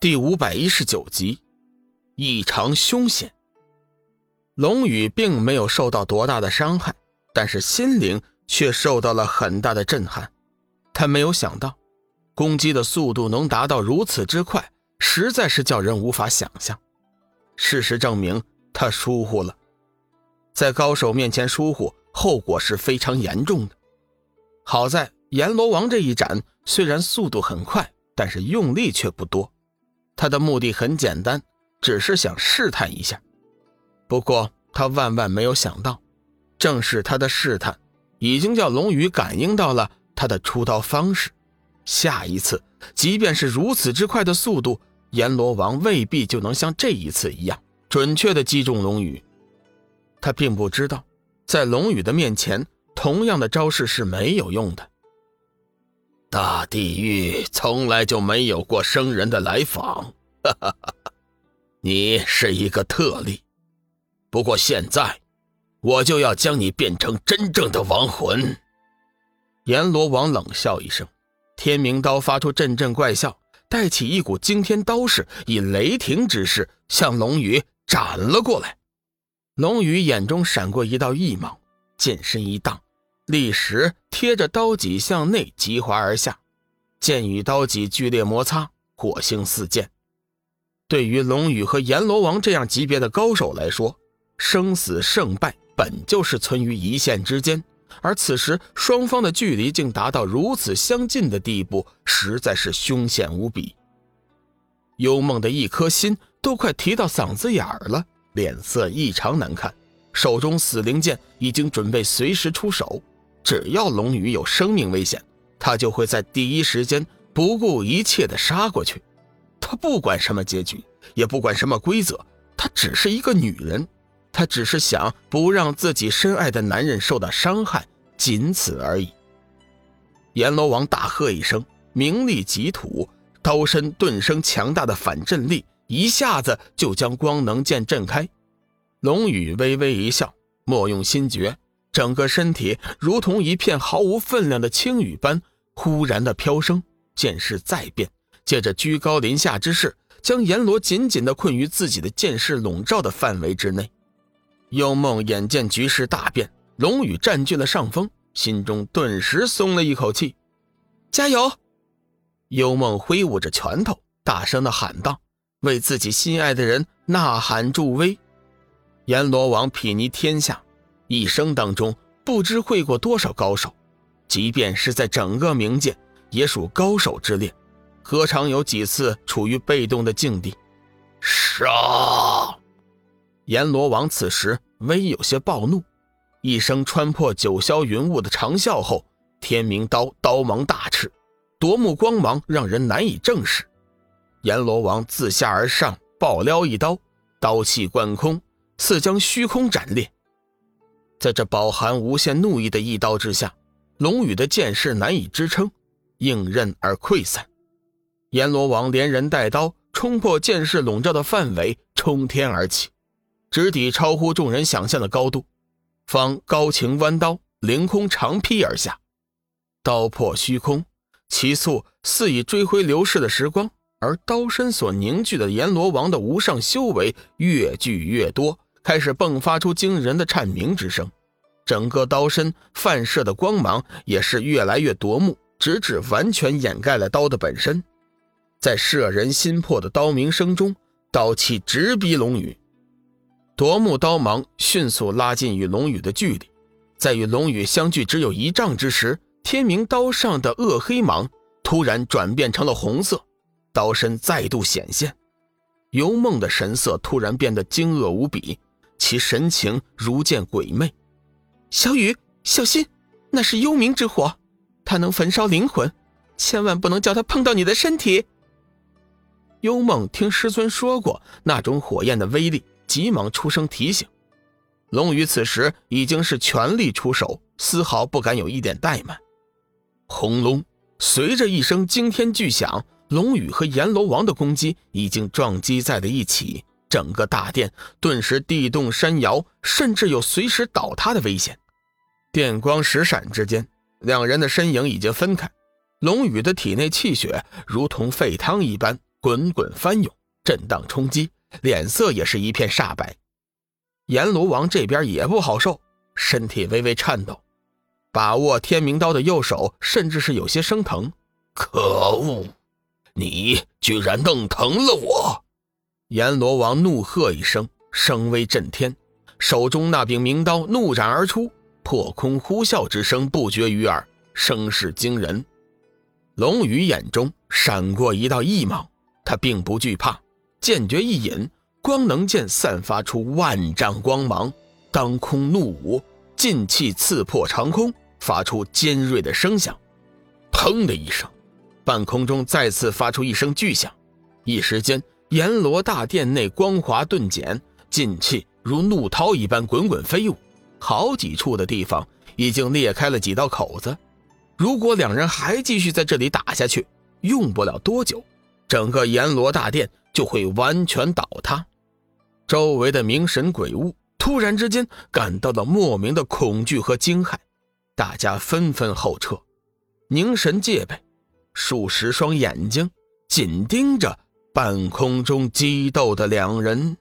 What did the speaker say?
第五百一十九集，异常凶险。龙宇并没有受到多大的伤害，但是心灵却受到了很大的震撼。他没有想到，攻击的速度能达到如此之快，实在是叫人无法想象。事实证明，他疏忽了，在高手面前疏忽，后果是非常严重的。好在阎罗王这一斩虽然速度很快，但是用力却不多。他的目的很简单，只是想试探一下。不过他万万没有想到，正是他的试探，已经叫龙宇感应到了他的出刀方式。下一次，即便是如此之快的速度，阎罗王未必就能像这一次一样准确的击中龙宇。他并不知道，在龙宇的面前，同样的招式是没有用的。大地狱从来就没有过生人的来访，哈哈哈哈！你是一个特例。不过现在，我就要将你变成真正的亡魂。阎罗王冷笑一声，天明刀发出阵阵怪笑，带起一股惊天刀势，以雷霆之势向龙宇斩了过来。龙宇眼中闪过一道异芒，剑身一荡。立时贴着刀脊向内急滑而下，剑与刀脊剧烈摩擦，火星四溅。对于龙宇和阎罗王这样级别的高手来说，生死胜败本就是存于一线之间，而此时双方的距离竟达到如此相近的地步，实在是凶险无比。幽梦的一颗心都快提到嗓子眼儿了，脸色异常难看，手中死灵剑已经准备随时出手。只要龙宇有生命危险，他就会在第一时间不顾一切的杀过去。他不管什么结局，也不管什么规则，他只是一个女人，他只是想不让自己深爱的男人受到伤害，仅此而已。阎罗王大喝一声，名利极土，刀身顿生强大的反震力，一下子就将光能剑震开。龙宇微微一笑，莫用心诀。整个身体如同一片毫无分量的轻雨般忽然的飘升，剑势再变，借着居高临下之势，将阎罗紧紧地困于自己的剑势笼罩的范围之内。幽梦眼见局势大变，龙宇占据了上风，心中顿时松了一口气。加油！幽梦挥舞着拳头，大声地喊道：“为自己心爱的人呐喊助威！”阎罗王睥睨天下。一生当中不知会过多少高手，即便是在整个冥界，也属高手之列，何尝有几次处于被动的境地？杀！阎罗王此时微有些暴怒，一声穿破九霄云雾的长啸后，天明刀刀芒大炽，夺目光芒让人难以正视。阎罗王自下而上暴撩一刀，刀气贯空，似将虚空斩裂。在这饱含无限怒意的一刀之下，龙宇的剑势难以支撑，应刃而溃散。阎罗王连人带刀冲破剑势笼罩的范围，冲天而起，直抵超乎众人想象的高度，方高擎弯刀，凌空长劈而下，刀破虚空，其速似已追回流逝的时光，而刀身所凝聚的阎罗王的无上修为越聚越多。开始迸发出惊人的颤鸣之声，整个刀身泛射的光芒也是越来越夺目，直至完全掩盖了刀的本身。在摄人心魄的刀鸣声中，刀气直逼龙宇，夺目刀芒迅速拉近与龙宇的距离，在与龙宇相距只有一丈之时，天明刀上的恶黑芒突然转变成了红色，刀身再度显现，幽梦的神色突然变得惊愕无比。其神情如见鬼魅，小雨，小心，那是幽冥之火，它能焚烧灵魂，千万不能叫它碰到你的身体。幽梦听师尊说过那种火焰的威力，急忙出声提醒。龙宇此时已经是全力出手，丝毫不敢有一点怠慢。轰隆！随着一声惊天巨响，龙宇和阎罗王的攻击已经撞击在了一起。整个大殿顿时地动山摇，甚至有随时倒塌的危险。电光石闪之间，两人的身影已经分开。龙宇的体内气血如同沸汤一般，滚滚翻涌，震荡冲击，脸色也是一片煞白。阎罗王这边也不好受，身体微微颤抖，把握天明刀的右手甚至是有些生疼。可恶！你居然弄疼了我！阎罗王怒喝一声，声威震天，手中那柄明刀怒斩而出，破空呼啸之声不绝于耳，声势惊人。龙宇眼中闪过一道异芒，他并不惧怕，剑诀一引，光能剑散发出万丈光芒，当空怒舞，劲气刺破长空，发出尖锐的声响。砰的一声，半空中再次发出一声巨响，一时间。阎罗大殿内光华顿减，劲气如怒涛一般滚滚飞舞，好几处的地方已经裂开了几道口子。如果两人还继续在这里打下去，用不了多久，整个阎罗大殿就会完全倒塌。周围的冥神鬼物突然之间感到了莫名的恐惧和惊骇，大家纷纷后撤，凝神戒备，数十双眼睛紧盯着。半空中激斗的两人。